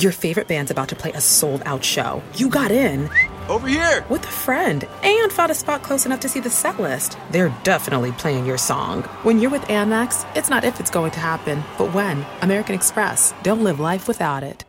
Your favorite band's about to play a sold out show. You got in. Over here! With a friend and found a spot close enough to see the set list. They're definitely playing your song. When you're with Amex, it's not if it's going to happen, but when. American Express. Don't live life without it.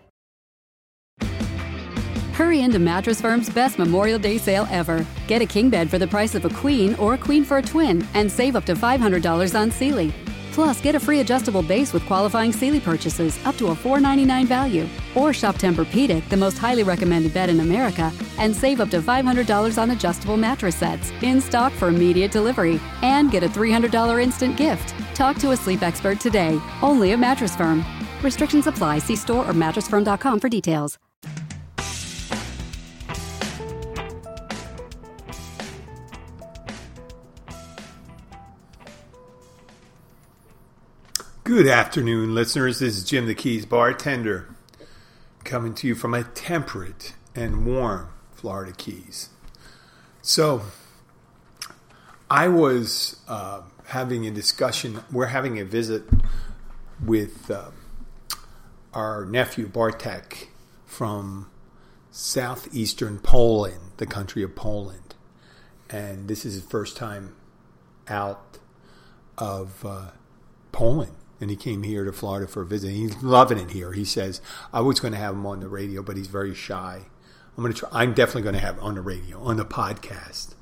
Hurry into Mattress Firm's best Memorial Day sale ever. Get a king bed for the price of a queen or a queen for a twin and save up to $500 on Sealy. Plus, get a free adjustable base with qualifying Sealy purchases up to a 499 value. Or shop Tempur-Pedic, the most highly recommended bed in America, and save up to $500 on adjustable mattress sets in stock for immediate delivery. And get a $300 instant gift. Talk to a sleep expert today, only at Mattress Firm. Restrictions apply. See store or mattressfirm.com for details. Good afternoon, listeners. This is Jim the Keys bartender coming to you from a temperate and warm Florida Keys. So, I was uh, having a discussion. We're having a visit with uh, our nephew Bartek from southeastern Poland, the country of Poland, and this is his first time out of uh, Poland and he came here to Florida for a visit. He's loving it here. He says, "I was going to have him on the radio, but he's very shy. I'm going to try. I'm definitely going to have on the radio, on the podcast."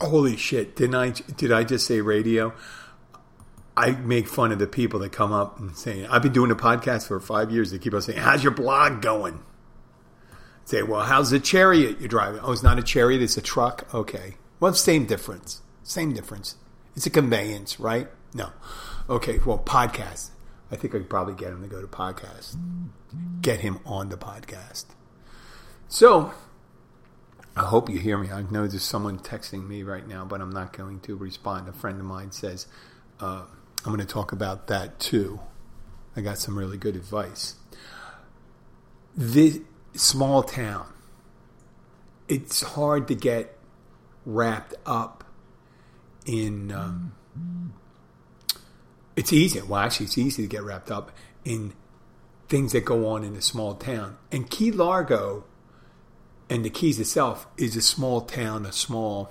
Holy shit! Didn't I? Did I just say radio? I make fun of the people that come up and say, "I've been doing a podcast for five years." They keep on saying, "How's your blog going?" say, "Well, how's the chariot you're driving?" Oh, it's not a chariot; it's a truck. Okay, well, same difference. Same difference. It's a conveyance, right? No. Okay, well, podcast. I think I could probably get him to go to podcast. Get him on the podcast. So, I hope you hear me. I know there's someone texting me right now, but I'm not going to respond. A friend of mine says, uh, I'm going to talk about that too. I got some really good advice. This small town, it's hard to get wrapped up in. Um, it's easy. Well, actually, it's easy to get wrapped up in things that go on in a small town. And Key Largo and the Keys itself is a small town, a small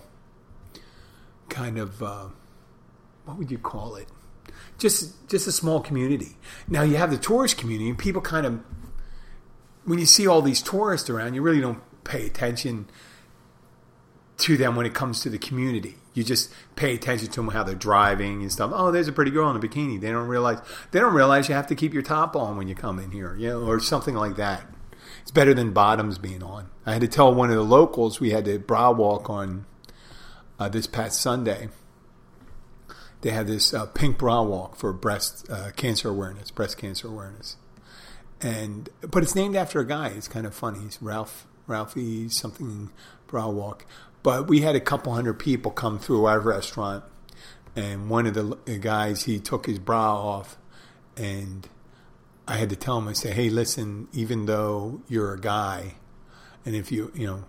kind of uh, what would you call it? Just just a small community. Now you have the tourist community, and people kind of when you see all these tourists around, you really don't pay attention to them when it comes to the community. You just pay attention to them how they're driving and stuff. Oh, there's a pretty girl in a bikini. They don't realize they don't realize you have to keep your top on when you come in here, you know, or something like that. It's better than bottoms being on. I had to tell one of the locals we had the bra walk on uh, this past Sunday. They had this uh, pink bra walk for breast uh, cancer awareness, breast cancer awareness, and but it's named after a guy. It's kind of funny. It's Ralph Ralphie something bra walk. But we had a couple hundred people come through our restaurant, and one of the guys he took his bra off, and I had to tell him I said, "Hey, listen, even though you're a guy, and if you you know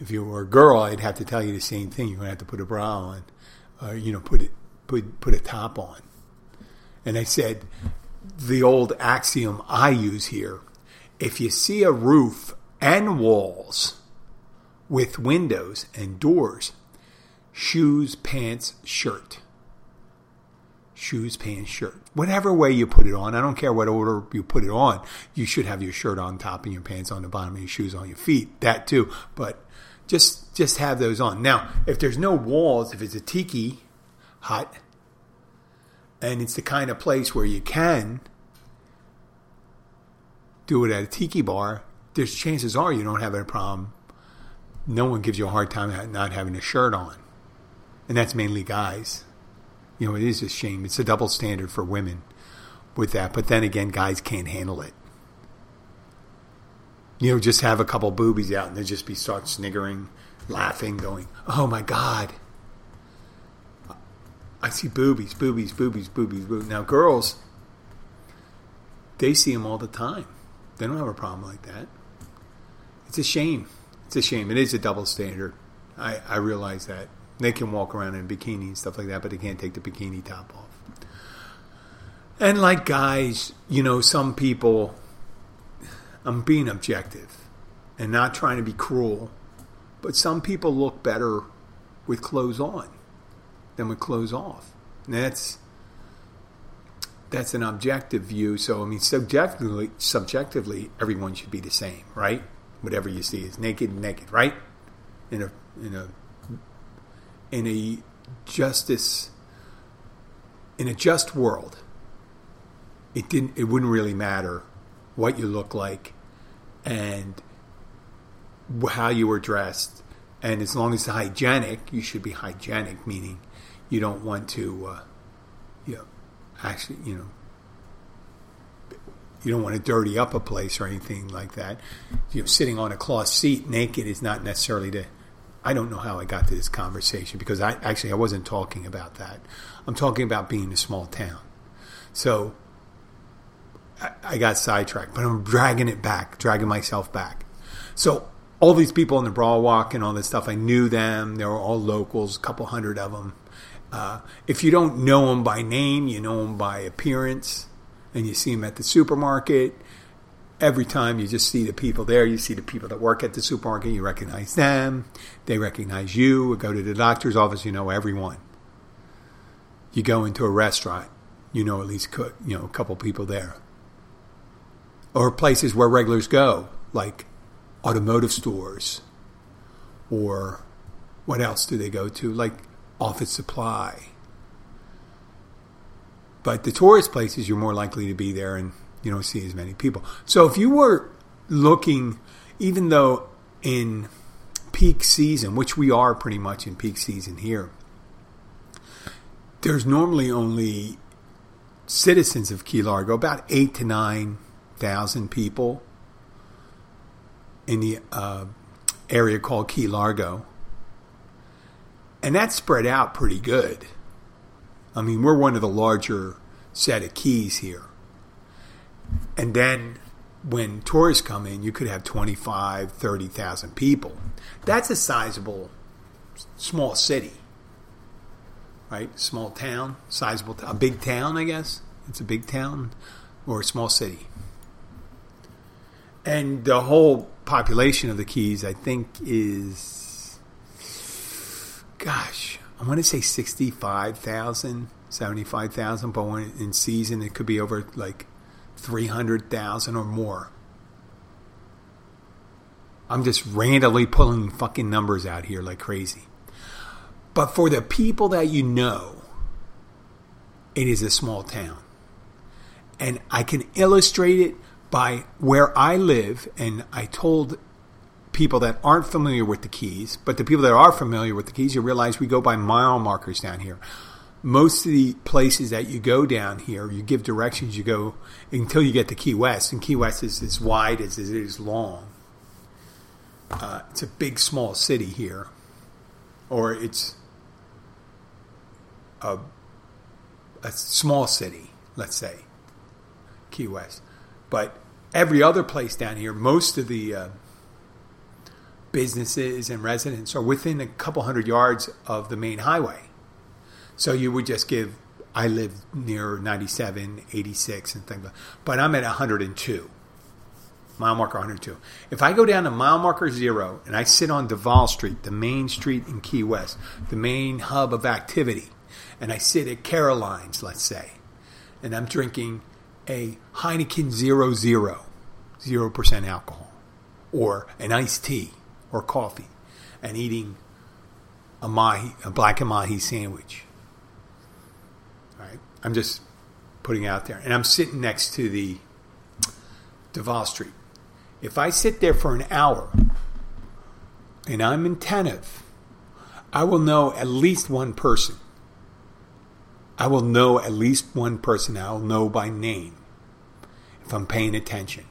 if you were a girl, I'd have to tell you the same thing. You're gonna have to put a bra on, or you know, put it put put a top on." And I said, the old axiom I use here: if you see a roof and walls with windows and doors. Shoes, pants, shirt. Shoes, pants, shirt. Whatever way you put it on, I don't care what order you put it on. You should have your shirt on top and your pants on the bottom and your shoes on your feet. That too. But just just have those on. Now, if there's no walls, if it's a tiki hut, and it's the kind of place where you can do it at a tiki bar, there's chances are you don't have a problem no one gives you a hard time not having a shirt on. And that's mainly guys. You know, it is a shame. It's a double standard for women with that. But then again, guys can't handle it. You know, just have a couple boobies out and they just be start sniggering, laughing, going, oh my God. I see boobies, boobies, boobies, boobies, boobies. Now, girls, they see them all the time. They don't have a problem like that. It's a shame. It's a shame. It is a double standard. I, I realize that. They can walk around in bikini and stuff like that, but they can't take the bikini top off. And like guys, you know, some people I'm being objective and not trying to be cruel. But some people look better with clothes on than with clothes off. And that's that's an objective view. So I mean, subjectively, subjectively, everyone should be the same, right? Whatever you see is naked, and naked, right? In a in a in a justice in a just world, it didn't it wouldn't really matter what you look like and how you were dressed and as long as it's hygienic you should be hygienic meaning you don't want to uh, you know actually you know you don't want to dirty up a place or anything like that you know sitting on a cloth seat naked is not necessarily the I don't know how I got to this conversation because I actually I wasn't talking about that. I'm talking about being a small town. So I, I got sidetracked, but I'm dragging it back, dragging myself back. So all these people in the Bra Walk and all this stuff, I knew them. They were all locals, a couple hundred of them. Uh, if you don't know them by name, you know them by appearance, and you see them at the supermarket every time you just see the people there, you see the people that work at the supermarket, you recognize them, they recognize you. Go to the doctor's office, you know everyone. You go into a restaurant, you know at least you know a couple people there. Or places where regulars go, like automotive stores, or what else do they go to? Like office supply. But the tourist places, you're more likely to be there and you don't see as many people. So if you were looking, even though in peak season, which we are pretty much in peak season here, there's normally only citizens of Key Largo, about eight to nine thousand people in the uh, area called Key Largo, and that's spread out pretty good. I mean, we're one of the larger set of keys here. And then when tourists come in, you could have 25, 30,000 people. That's a sizable, small city, right? Small town, sizable, a big town, I guess. It's a big town or a small city. And the whole population of the Keys, I think, is, gosh, I want to say 65,000, 75,000, but when in season it could be over like 300,000 or more. I'm just randomly pulling fucking numbers out here like crazy. But for the people that you know, it is a small town. And I can illustrate it by where I live. And I told people that aren't familiar with the Keys, but the people that are familiar with the Keys, you realize we go by mile markers down here most of the places that you go down here, you give directions, you go until you get to Key West, and Key West is as wide as it is long. Uh, it's a big, small city here, or it's a, a small city, let's say, Key West. But every other place down here, most of the uh, businesses and residents are within a couple hundred yards of the main highway. So you would just give, I live near 97, 86, and things like. But I'm at 102, mile marker 102. If I go down to mile marker zero and I sit on Duval Street, the main street in Key West, the main hub of activity, and I sit at Caroline's, let's say, and I'm drinking a Heineken Zero Zero, 0% alcohol, or an iced tea or coffee, and eating a mahi, a black and mahi sandwich I'm just putting it out there. And I'm sitting next to the Duval Street. If I sit there for an hour and I'm attentive, I will know at least one person. I will know at least one person. I'll know by name if I'm paying attention.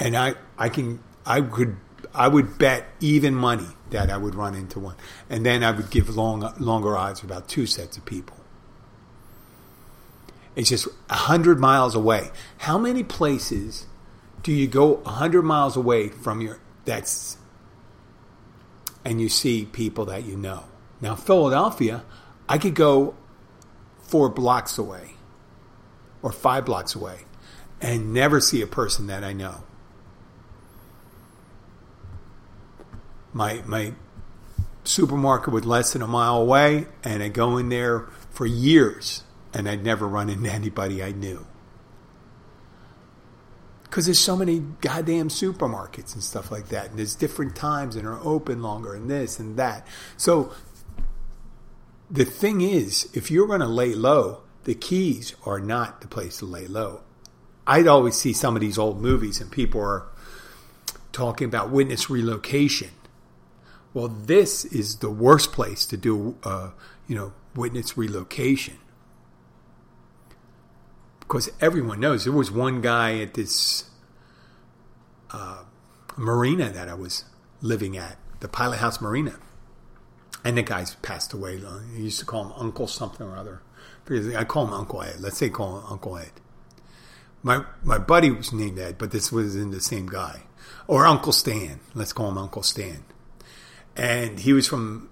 And I, I can, I could, I would bet even money that I would run into one. And then I would give long, longer odds about two sets of people. It's just hundred miles away. How many places do you go hundred miles away from your that's and you see people that you know? Now Philadelphia, I could go four blocks away or five blocks away, and never see a person that I know. My my supermarket was less than a mile away, and I'd go in there for years, and I'd never run into anybody I knew. Because there's so many goddamn supermarkets and stuff like that, and there's different times and are open longer, and this and that. So the thing is, if you're going to lay low, the keys are not the place to lay low. I'd always see some of these old movies, and people are talking about witness relocation well, this is the worst place to do, uh, you know, witness relocation. Because everyone knows there was one guy at this uh, marina that I was living at, the Pilot House Marina. And the guy's passed away. He used to call him Uncle something or other. I call him Uncle Ed. Let's say call him Uncle Ed. My my buddy was named Ed, but this was in the same guy. Or Uncle Stan. Let's call him Uncle Stan and he was from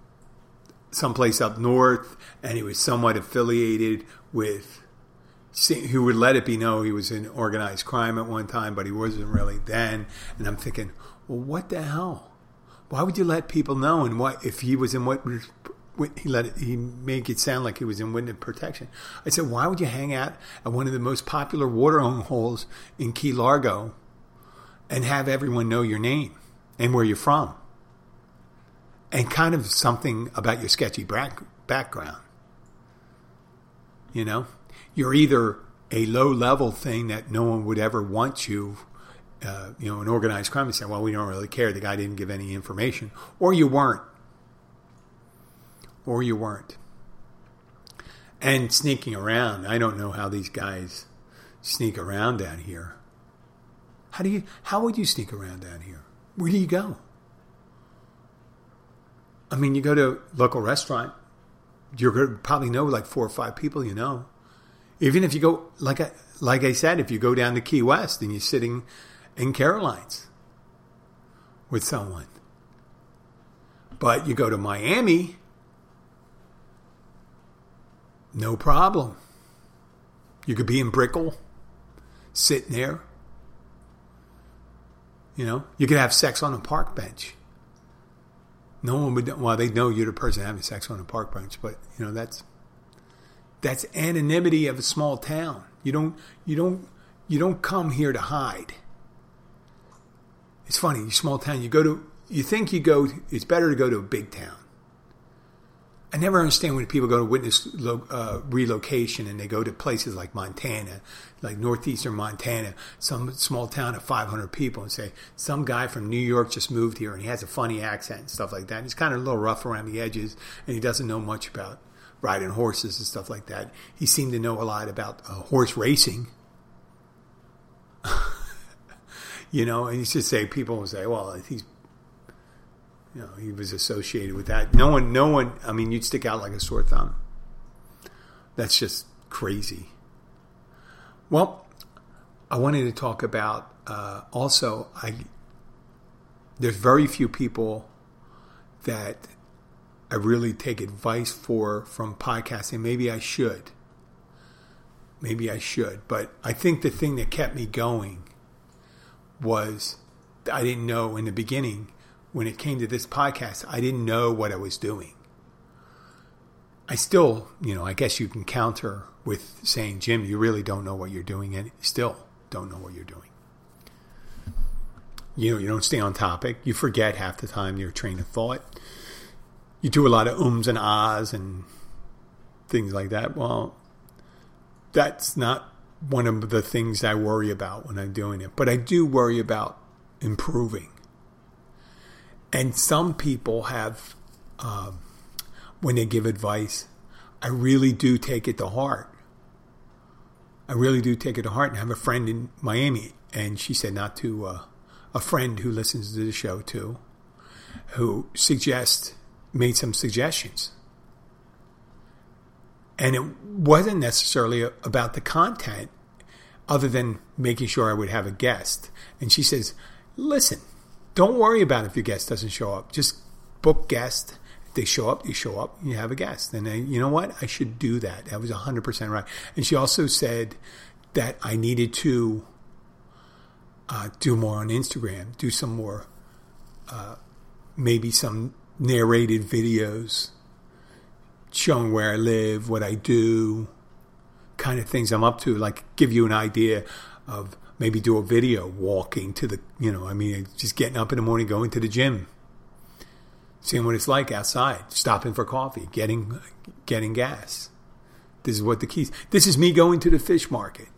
someplace up north, and he was somewhat affiliated with. Who would let it be known he was in organized crime at one time, but he wasn't really then. And I'm thinking, well, what the hell? Why would you let people know? And what if he was in what he let it, he make it sound like he was in witness protection. I said, why would you hang out at one of the most popular watering holes in Key Largo and have everyone know your name and where you're from? And kind of something about your sketchy back, background. You know, you're either a low level thing that no one would ever want you, uh, you know, an organized crime and say, well, we don't really care. The guy didn't give any information. Or you weren't. Or you weren't. And sneaking around, I don't know how these guys sneak around down here. How do you, how would you sneak around down here? Where do you go? I mean, you go to a local restaurant, you're going to probably know like four or five people you know. Even if you go, like I, like I said, if you go down to Key West and you're sitting in Caroline's with someone. But you go to Miami, no problem. You could be in Brickell, sitting there. You know, you could have sex on a park bench no one would. Well, they know you're the person having sex on a park bench, but you know that's that's anonymity of a small town. You don't you don't you don't come here to hide. It's funny, small town. You go to you think you go. It's better to go to a big town. I never understand when people go to witness uh, relocation and they go to places like Montana, like northeastern Montana, some small town of 500 people, and say some guy from New York just moved here and he has a funny accent and stuff like that. And he's kind of a little rough around the edges and he doesn't know much about riding horses and stuff like that. He seemed to know a lot about uh, horse racing. you know, and he should say people will say, well, he's you know, he was associated with that. No one, no one. I mean, you'd stick out like a sore thumb. That's just crazy. Well, I wanted to talk about uh, also. I there's very few people that I really take advice for from podcasting. Maybe I should. Maybe I should. But I think the thing that kept me going was I didn't know in the beginning when it came to this podcast, I didn't know what I was doing. I still, you know, I guess you can counter with saying, Jim, you really don't know what you're doing and still don't know what you're doing. You know, you don't stay on topic. You forget half the time your train of thought. You do a lot of ums and ahs and things like that. Well, that's not one of the things I worry about when I'm doing it. But I do worry about improving. And some people have, um, when they give advice, I really do take it to heart. I really do take it to heart. And I have a friend in Miami, and she said not to uh, a friend who listens to the show too, who suggest made some suggestions. And it wasn't necessarily about the content, other than making sure I would have a guest. And she says, "Listen, don't worry about if your guest doesn't show up. Just book guest. If they show up, you show up, you have a guest. And you know what? I should do that. That was 100% right. And she also said that I needed to uh, do more on Instagram, do some more, uh, maybe some narrated videos showing where I live, what I do, kind of things I'm up to, like give you an idea of maybe do a video walking to the, you know, I mean, just getting up in the morning, going to the gym, seeing what it's like outside, stopping for coffee, getting, getting gas. This is what the keys. This is me going to the fish market.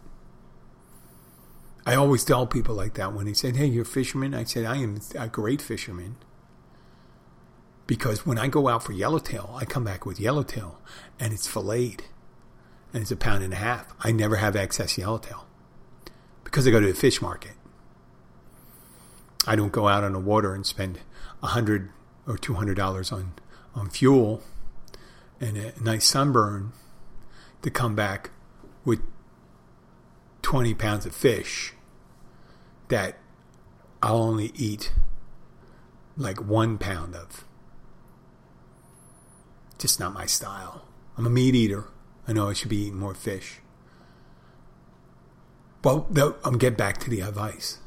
I always tell people like that when they said, "Hey, you're a fisherman." I said, "I am a great fisherman." Because when I go out for yellowtail, I come back with yellowtail and it's filleted and it's a pound and a half. I never have excess yellowtail because I go to the fish market. I don't go out on the water and spend a hundred or two hundred dollars on on fuel and a nice sunburn to come back with twenty pounds of fish that I'll only eat like one pound of. Just not my style. I'm a meat eater. I know I should be eating more fish. Well, I'm get back to the advice.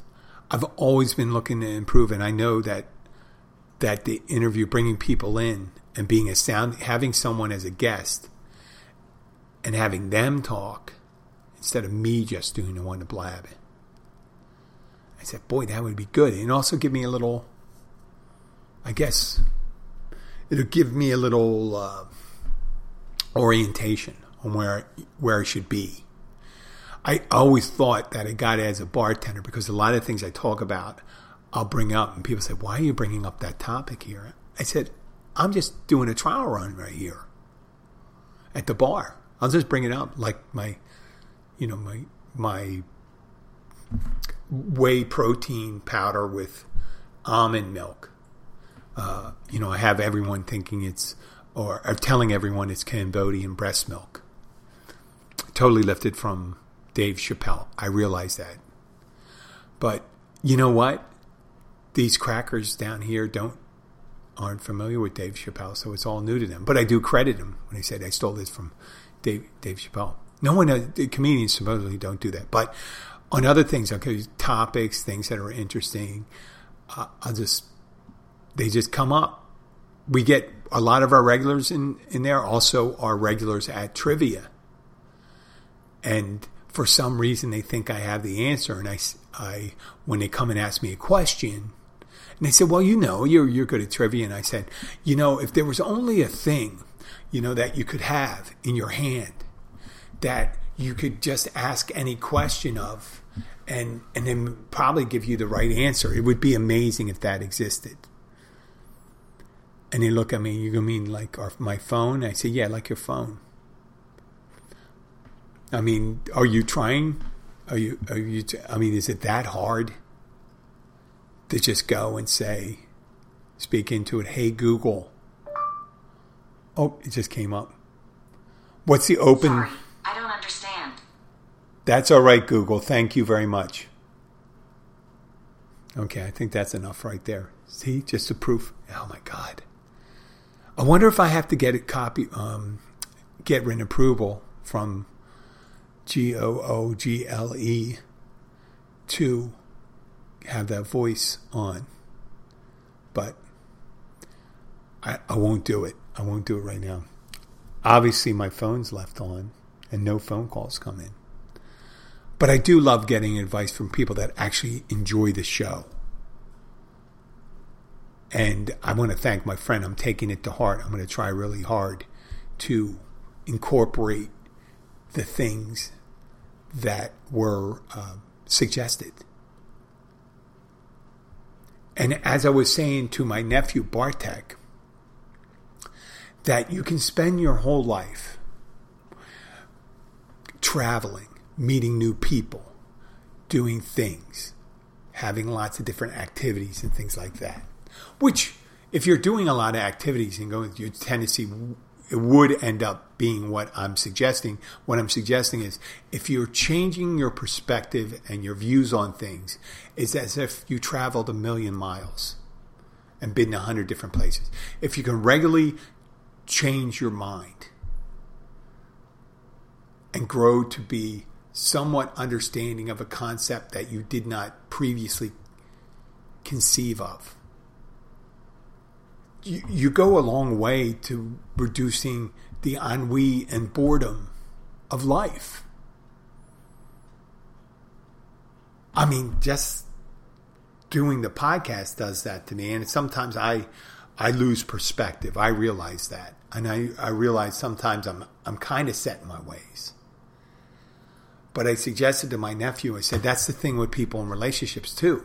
I've always been looking to improve, and I know that that the interview, bringing people in and being a sound, having someone as a guest, and having them talk instead of me just doing the one to blab. I said, boy, that would be good, and also give me a little, I guess, it'll give me a little uh, orientation on where where I should be. I always thought that I got it as a bartender because a lot of things I talk about, I'll bring up, and people say, "Why are you bringing up that topic here?" I said, "I'm just doing a trial run right here at the bar. I'll just bring it up, like my, you know, my my whey protein powder with almond milk. Uh, you know, I have everyone thinking it's, or I'm telling everyone it's Cambodian breast milk. Totally lifted from Dave Chappelle. I realize that. But you know what? These crackers down here don't aren't familiar with Dave Chappelle, so it's all new to them. But I do credit him when he said I stole this from Dave Dave Chappelle. No one, uh, comedians supposedly don't do that. But on other things, okay, topics, things that are interesting, uh, I'll just they just come up. We get a lot of our regulars in in there, also our regulars at trivia, and for some reason they think I have the answer, and I, I when they come and ask me a question. And they said, "Well, you know, you're you're good at trivia." And I said, "You know, if there was only a thing, you know, that you could have in your hand, that you could just ask any question of, and and then probably give you the right answer. It would be amazing if that existed. And they look at me. You mean like our, my phone? I say, yeah, like your phone. I mean, are you trying? Are you? Are you? I mean, is it that hard to just go and say, speak into it? Hey, Google. Oh, it just came up. What's the open? Sorry, I don't understand. That's all right, Google. Thank you very much. Okay, I think that's enough right there. See, just a proof. Oh my God. I wonder if I have to get a copy, um, get written approval from G O O G L E to have that voice on. But I, I won't do it. I won't do it right now. Obviously, my phone's left on and no phone calls come in. But I do love getting advice from people that actually enjoy the show. And I want to thank my friend. I'm taking it to heart. I'm going to try really hard to incorporate the things that were uh, suggested. And as I was saying to my nephew Bartek, that you can spend your whole life traveling, meeting new people, doing things, having lots of different activities and things like that. Which, if you're doing a lot of activities and going, your tendency it would end up being what I'm suggesting. What I'm suggesting is if you're changing your perspective and your views on things, it's as if you traveled a million miles and been a hundred different places. If you can regularly change your mind and grow to be somewhat understanding of a concept that you did not previously conceive of. You, you go a long way to reducing the ennui and boredom of life. I mean, just doing the podcast does that to me. And sometimes I, I lose perspective. I realize that. And I, I realize sometimes I'm, I'm kind of set in my ways. But I suggested to my nephew, I said, that's the thing with people in relationships too.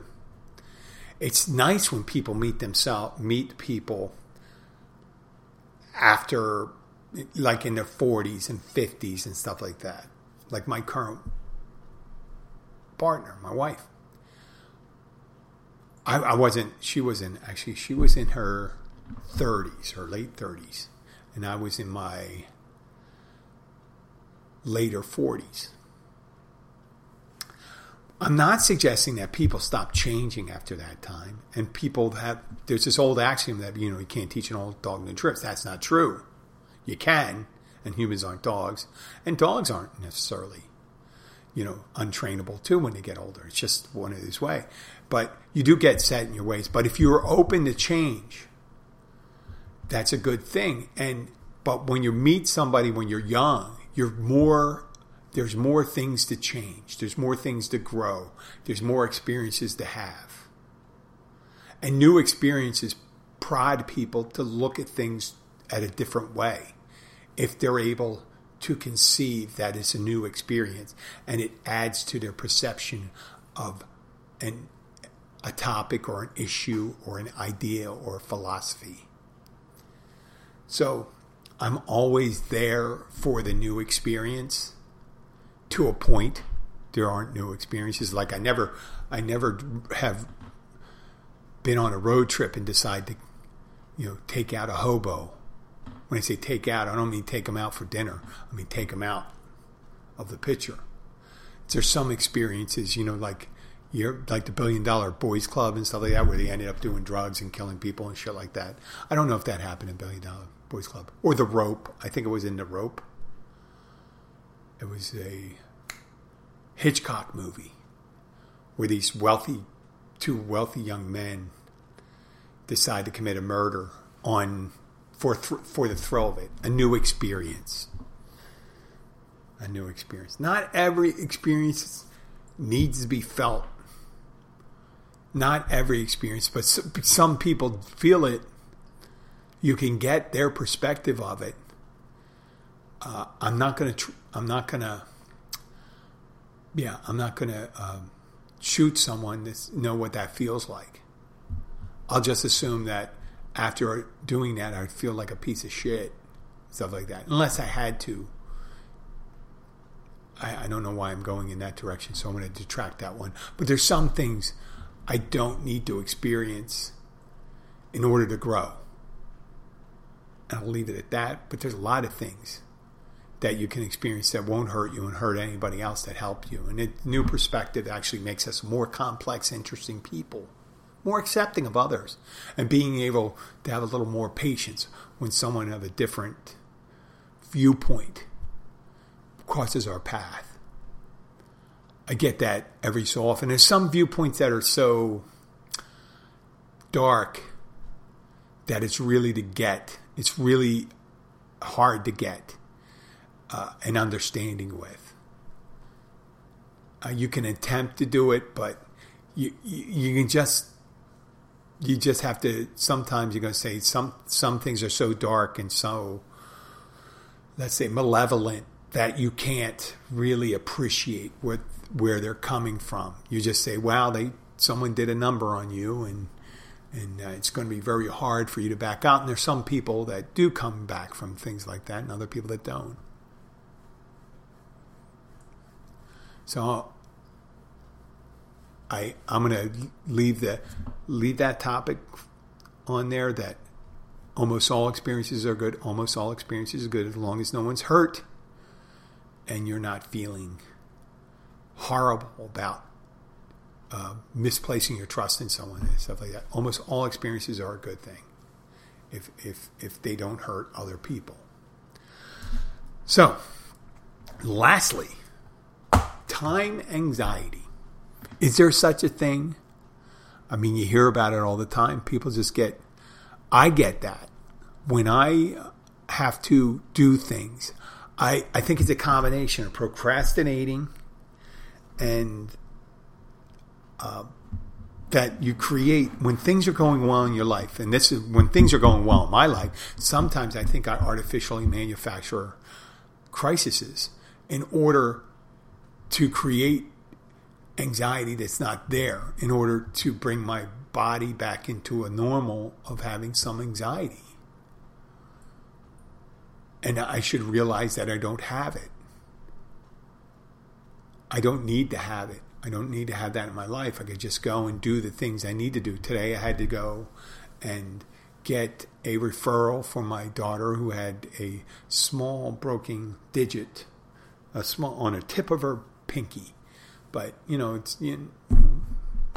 It's nice when people meet themselves, meet people after, like in their 40s and 50s and stuff like that. Like my current partner, my wife. I, I wasn't, she was in, actually, she was in her 30s, her late 30s. And I was in my later 40s. I'm not suggesting that people stop changing after that time. And people have, there's this old axiom that, you know, you can't teach an old dog new tricks. That's not true. You can, and humans aren't dogs. And dogs aren't necessarily, you know, untrainable too when they get older. It's just one of these way. But you do get set in your ways. But if you're open to change, that's a good thing. And, but when you meet somebody when you're young, you're more there's more things to change. There's more things to grow. There's more experiences to have. And new experiences prod people to look at things at a different way if they're able to conceive that it's a new experience and it adds to their perception of an, a topic or an issue or an idea or a philosophy. So I'm always there for the new experience to a point. There aren't new experiences. Like I never, I never have been on a road trip and decide to, you know, take out a hobo. When I say take out, I don't mean take them out for dinner. I mean take them out of the picture. There's some experiences, you know, like you're like the Billion Dollar Boys Club and stuff like that, where they ended up doing drugs and killing people and shit like that. I don't know if that happened in Billion Dollar Boys Club or The Rope. I think it was in The Rope. It was a Hitchcock movie where these wealthy, two wealthy young men decide to commit a murder on for th- for the thrill of it, a new experience, a new experience. Not every experience needs to be felt. Not every experience, but some people feel it. You can get their perspective of it. Uh, I'm not to. Tr- I'm not going to yeah, I'm not going to um, shoot someone that know what that feels like. I'll just assume that after doing that, I'd feel like a piece of shit, stuff like that. Unless I had to. I, I don't know why I'm going in that direction, so I'm going to detract that one. But there's some things I don't need to experience in order to grow. And I'll leave it at that. But there's a lot of things that you can experience that won't hurt you and hurt anybody else that help you. And a new perspective actually makes us more complex, interesting people, more accepting of others, and being able to have a little more patience when someone of a different viewpoint crosses our path. I get that every so often. There's some viewpoints that are so dark that it's really to get. It's really hard to get uh, an understanding with. Uh, you can attempt to do it, but you, you, you can just you just have to. Sometimes you're going to say some some things are so dark and so let's say malevolent that you can't really appreciate what where they're coming from. You just say, "Wow, they someone did a number on you," and and uh, it's going to be very hard for you to back out. And there's some people that do come back from things like that, and other people that don't. So I I'm going to leave the leave that topic on there that almost all experiences are good. Almost all experiences are good as long as no one's hurt and you're not feeling horrible about uh, misplacing your trust in someone and stuff like that. Almost all experiences are a good thing if if if they don't hurt other people. So, lastly, time anxiety. Is there such a thing? I mean, you hear about it all the time. People just get, I get that. When I have to do things, I, I think it's a combination of procrastinating and uh, that you create when things are going well in your life. And this is when things are going well in my life. Sometimes I think I artificially manufacture crises in order to create anxiety that's not there in order to bring my body back into a normal of having some anxiety. And I should realize that I don't have it. I don't need to have it. I don't need to have that in my life. I could just go and do the things I need to do. Today I had to go and get a referral for my daughter who had a small broken digit, a small on a tip of her pinky. But you know, it's you,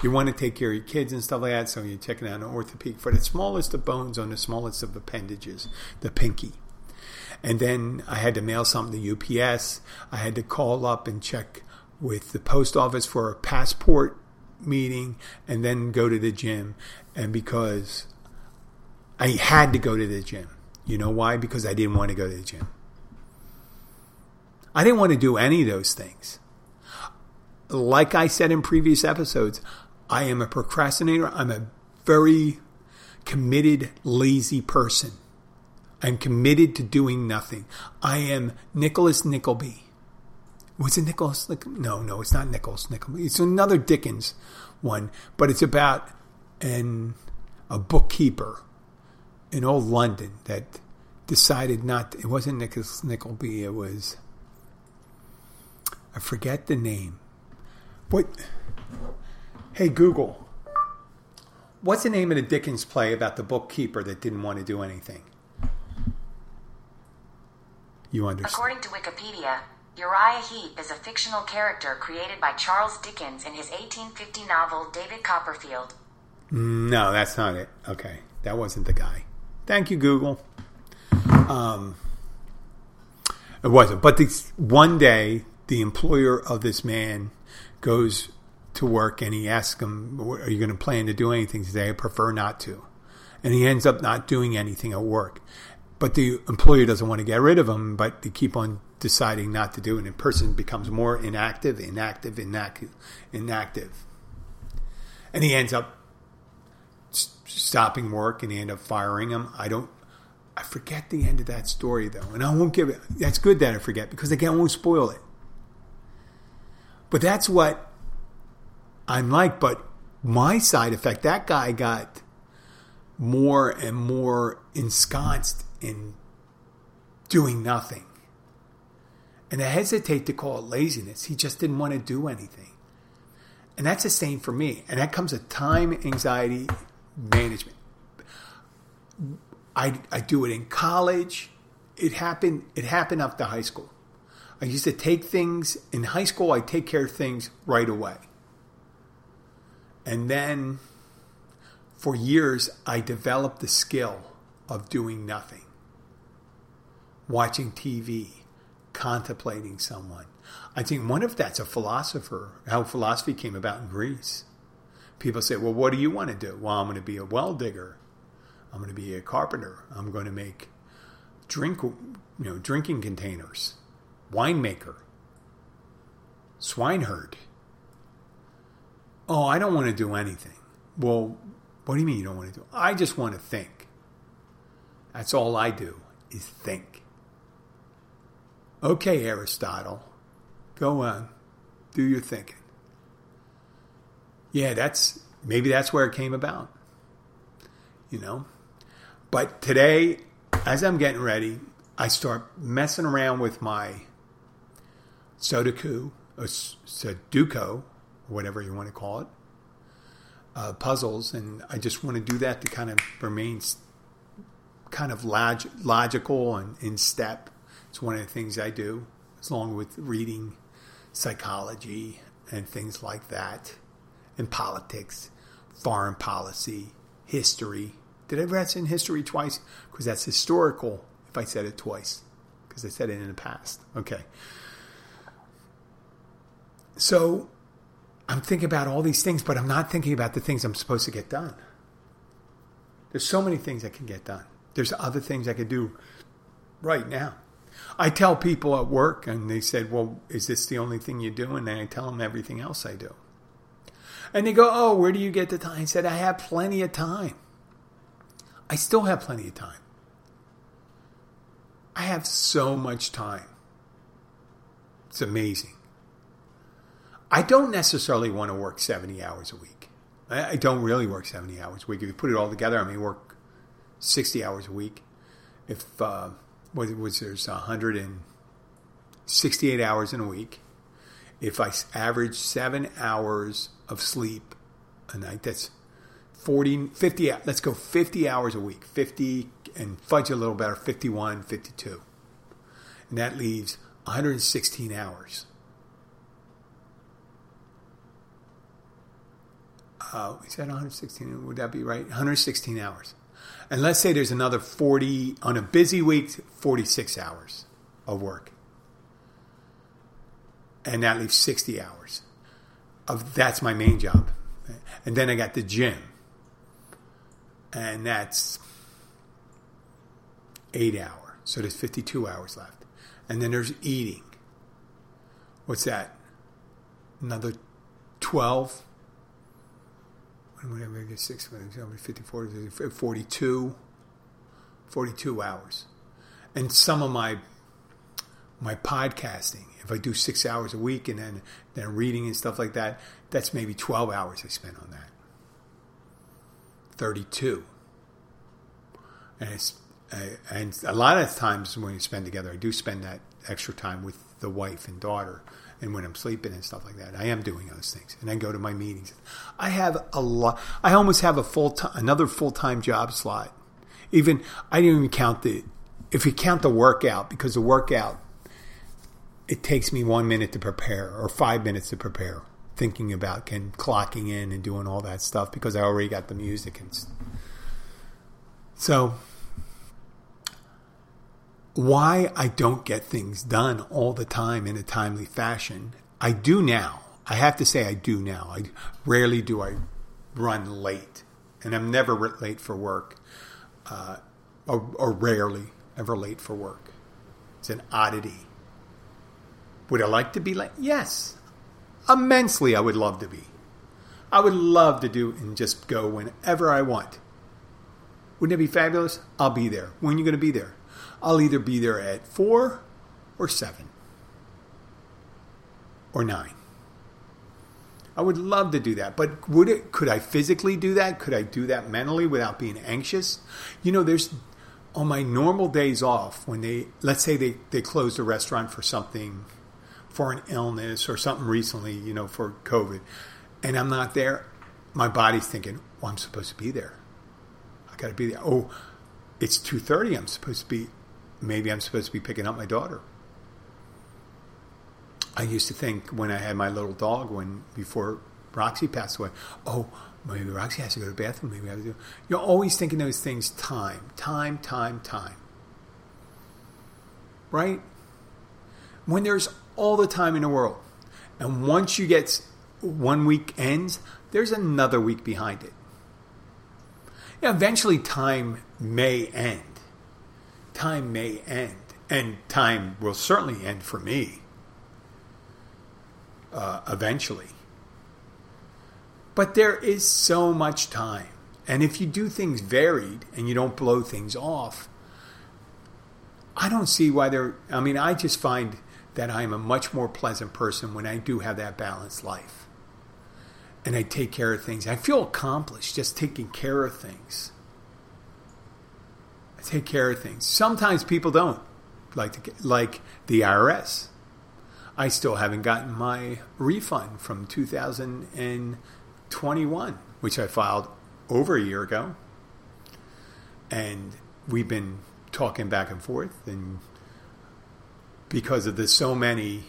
you want to take care of your kids and stuff like that, so you're checking out an orthopedic for the smallest of bones on the smallest of appendages, the pinky. And then I had to mail something to UPS. I had to call up and check with the post office for a passport meeting and then go to the gym. And because I had to go to the gym. You know why? Because I didn't want to go to the gym. I didn't want to do any of those things. Like I said in previous episodes, I am a procrastinator. I'm a very committed, lazy person. I'm committed to doing nothing. I am Nicholas Nickleby. Was it Nicholas? No, no, it's not Nicholas Nickleby. It's another Dickens one, but it's about an a bookkeeper in old London that decided not. To, it wasn't Nicholas Nickleby. It was I forget the name. What? Hey Google. What's the name of the Dickens play about the bookkeeper that didn't want to do anything? You understand? According to Wikipedia, Uriah Heep is a fictional character created by Charles Dickens in his 1850 novel David Copperfield. No, that's not it. Okay, that wasn't the guy. Thank you, Google. Um, it wasn't. But this, one day, the employer of this man goes to work and he asks him, Are you going to plan to do anything today? I prefer not to. And he ends up not doing anything at work. But the employer doesn't want to get rid of him, but they keep on deciding not to do it. And the person becomes more inactive, inactive, inactive, inactive. And he ends up stopping work and he ended up firing him. I don't. I forget the end of that story though, and I won't give it. That's good that I forget because again, I won't spoil it. But that's what I'm like. But my side effect, that guy got more and more ensconced in doing nothing. And I hesitate to call it laziness. He just didn't want to do anything. And that's the same for me. And that comes with time anxiety management. I, I do it in college. It happened. It happened after high school. I used to take things in high school. I take care of things right away, and then for years I developed the skill of doing nothing, watching TV, contemplating someone. I think one of that's a philosopher. How philosophy came about in Greece people say, well, what do you want to do? Well, I'm going to be a well digger. I'm going to be a carpenter. I'm going to make drink, you know, drinking containers, winemaker, swineherd. Oh, I don't want to do anything. Well, what do you mean you don't want to do? I just want to think. That's all I do is think. Okay, Aristotle, go on, do your thinking yeah, that's maybe that's where it came about. You know? But today, as I'm getting ready, I start messing around with my Sudoku or Sudoku, whatever you want to call it, uh, puzzles, and I just want to do that to kind of remain kind of log- logical and in step. It's one of the things I do, along with reading psychology and things like that and politics, foreign policy, history. Did I ever in history twice? Because that's historical if I said it twice, because I said it in the past. Okay. So I'm thinking about all these things, but I'm not thinking about the things I'm supposed to get done. There's so many things I can get done. There's other things I could do right now. I tell people at work, and they said, Well, is this the only thing you do? And then I tell them everything else I do. And they go, Oh, where do you get the time? I said, I have plenty of time. I still have plenty of time. I have so much time. It's amazing. I don't necessarily want to work 70 hours a week. I don't really work 70 hours a week. If you put it all together, I may work 60 hours a week. If, uh, what was there's 168 hours in a week. If I average seven hours of sleep a night, that's 40, 50, let's go 50 hours a week, 50 and fudge a little better, 51, 52. And that leaves 116 hours. Uh, is that 116? Would that be right? 116 hours. And let's say there's another 40, on a busy week, 46 hours of work. And that leaves 60 hours. Of That's my main job. And then I got the gym. And that's eight hour. So there's 52 hours left. And then there's eating. What's that? Another 12 whatever I get six, 50, 40, 42, 42 hours. And some of my my podcasting, if I do six hours a week and then then reading and stuff like that, that's maybe 12 hours I spend on that. 32. And it's and a lot of times when we spend together, I do spend that extra time with the wife and daughter and when I'm sleeping and stuff like that. I am doing those things, and I go to my meetings. I have a lot. I almost have a full time, another full time job slot. Even I didn't even count the if you count the workout because the workout it takes me one minute to prepare or five minutes to prepare thinking about and clocking in and doing all that stuff because I already got the music and so why I don't get things done all the time in a timely fashion. I do now. I have to say I do now. I rarely do I run late, and I'm never late for work, uh, or, or rarely ever late for work. It's an oddity. Would I like to be late? Yes, immensely. I would love to be. I would love to do and just go whenever I want. Wouldn't it be fabulous? I'll be there. When are you going to be there? I'll either be there at four or seven or nine. I would love to do that, but would it? Could I physically do that? Could I do that mentally without being anxious? You know, there's on my normal days off when they let's say they they closed a restaurant for something, for an illness or something recently, you know, for COVID, and I'm not there. My body's thinking, "Well, I'm supposed to be there. I got to be there." Oh, it's two thirty. I'm supposed to be maybe I'm supposed to be picking up my daughter. I used to think when I had my little dog, when before Roxy passed away, oh, maybe Roxy has to go to the bathroom. Maybe I have to. You're always thinking those things. Time, time, time, time. Right? When there's all the time in the world, and once you get one week ends, there's another week behind it. Eventually, time may end time may end, and time will certainly end for me uh, eventually. But there is so much time. And if you do things varied and you don't blow things off, I don't see why there. I mean, I just find that I'm a much more pleasant person when I do have that balanced life. And I take care of things. I feel accomplished just taking care of things take care of things. Sometimes people don't, like to, like the IRS. I still haven't gotten my refund from 2021, which I filed over a year ago. And we've been talking back and forth, and because of the so many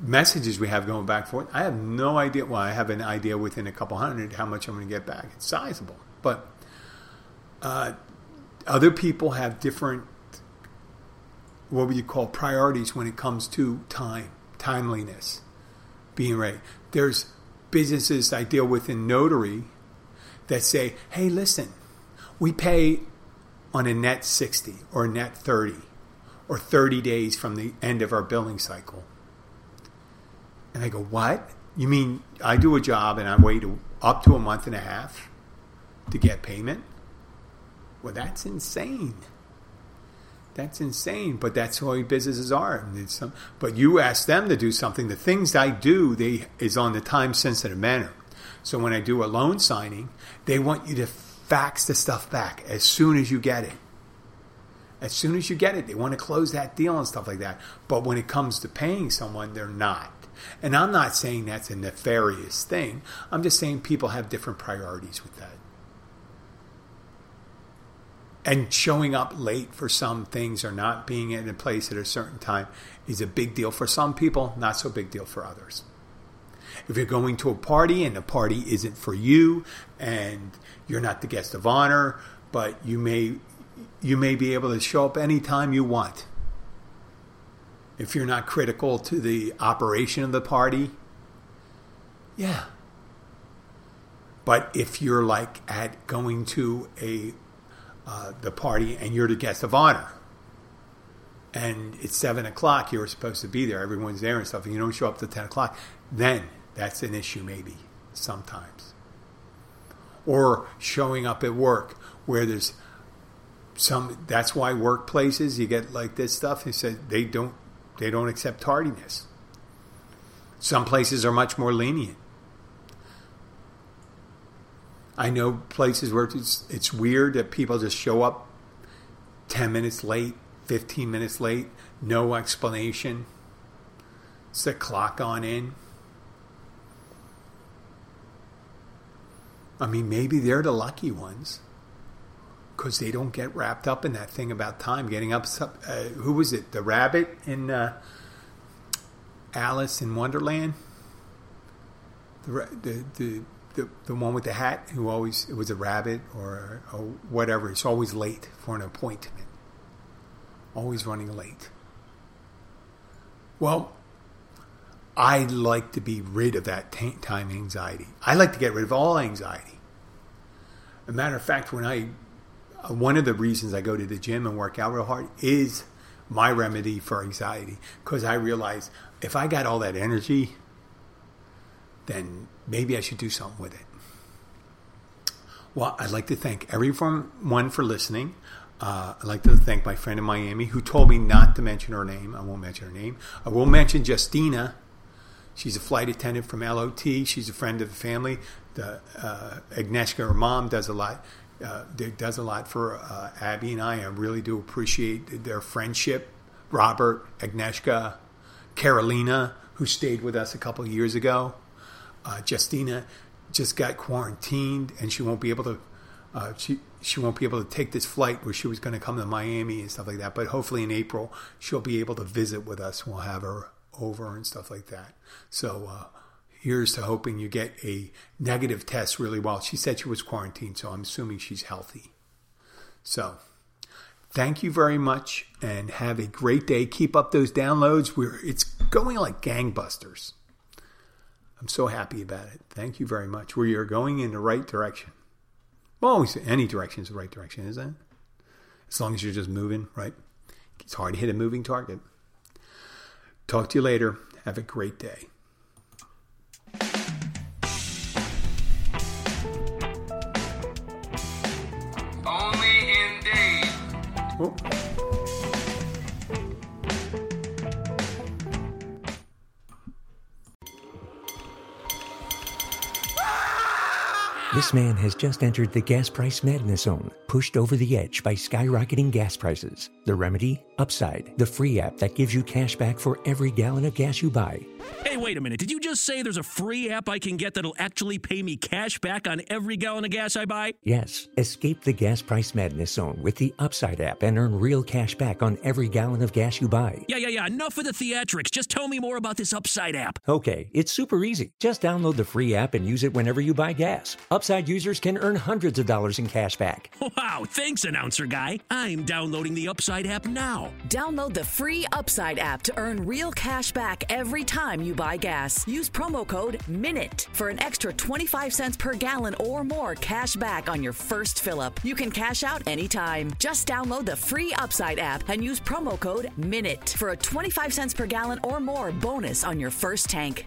messages we have going back and forth, I have no idea. Well, I have an idea within a couple hundred how much I'm going to get back. It's sizable, but uh, other people have different, what would you call priorities when it comes to time, timeliness, being right. There's businesses I deal with in notary that say, hey, listen, we pay on a net 60 or a net 30 or 30 days from the end of our billing cycle. And I go, what? You mean I do a job and I wait up to a month and a half to get payment? Well, that's insane. That's insane, but that's how businesses are. Some, but you ask them to do something. The things I do, they is on the time sensitive manner. So when I do a loan signing, they want you to fax the stuff back as soon as you get it. As soon as you get it, they want to close that deal and stuff like that. But when it comes to paying someone, they're not. And I'm not saying that's a nefarious thing. I'm just saying people have different priorities with that and showing up late for some things or not being in a place at a certain time is a big deal for some people, not so big deal for others. If you're going to a party and the party isn't for you and you're not the guest of honor, but you may you may be able to show up anytime you want. If you're not critical to the operation of the party, yeah. But if you're like at going to a uh, the party and you're the guest of honor. And it's seven o'clock, you're supposed to be there, everyone's there and stuff, and you don't show up till 10 o'clock, then that's an issue, maybe, sometimes. Or showing up at work where there's some, that's why workplaces, you get like this stuff, he said they don't, they don't accept tardiness. Some places are much more lenient. I know places where it's, it's weird that people just show up 10 minutes late, 15 minutes late, no explanation. Set clock on in. I mean, maybe they're the lucky ones because they don't get wrapped up in that thing about time. Getting up, uh, who was it? The rabbit in uh, Alice in Wonderland. The, the the the, the one with the hat who always it was a rabbit or, whatever. It's always late for an appointment. Always running late. Well, I like to be rid of that t- time anxiety. I like to get rid of all anxiety. a matter of fact, when I uh, one of the reasons I go to the gym and work out real hard is my remedy for anxiety because I realize if I got all that energy, then maybe I should do something with it. Well, I'd like to thank everyone for listening. Uh, I'd like to thank my friend in Miami who told me not to mention her name. I won't mention her name. I will mention Justina. She's a flight attendant from LOT. She's a friend of the family. The, uh, Agnieszka, her mom, does a lot. Uh, does a lot for uh, Abby and I. I really do appreciate their friendship. Robert, Agnieszka, Carolina, who stayed with us a couple years ago. Uh, Justina just got quarantined, and she won't be able to. Uh, she she won't be able to take this flight where she was going to come to Miami and stuff like that. But hopefully in April she'll be able to visit with us. We'll have her over and stuff like that. So uh, here's to hoping you get a negative test really well. She said she was quarantined, so I'm assuming she's healthy. So thank you very much and have a great day. Keep up those downloads. We're it's going like gangbusters. I'm so happy about it. Thank you very much. We are going in the right direction. Well, always any direction is the right direction, isn't it? As long as you're just moving, right? It's hard to hit a moving target. Talk to you later. Have a great day. Only in days. Oh. This man has just entered the gas price madness zone, pushed over the edge by skyrocketing gas prices. The remedy? Upside, the free app that gives you cash back for every gallon of gas you buy. Hey, wait a minute. Did you just say there's a free app I can get that'll actually pay me cash back on every gallon of gas I buy? Yes, escape the gas price madness zone with the Upside app and earn real cash back on every gallon of gas you buy. Yeah, yeah, yeah. Enough of the theatrics. Just tell me more about this Upside app. Okay, it's super easy. Just download the free app and use it whenever you buy gas. Upside users can earn hundreds of dollars in cash back. Wow, thanks, announcer guy. I'm downloading the Upside app now. Download the free Upside app to earn real cash back every time you buy gas. Use promo code MINUTE for an extra 25 cents per gallon or more cash back on your first fill up. You can cash out anytime. Just download the free Upside app and use promo code MINUTE for a 25 cents per gallon or more bonus on your first tank.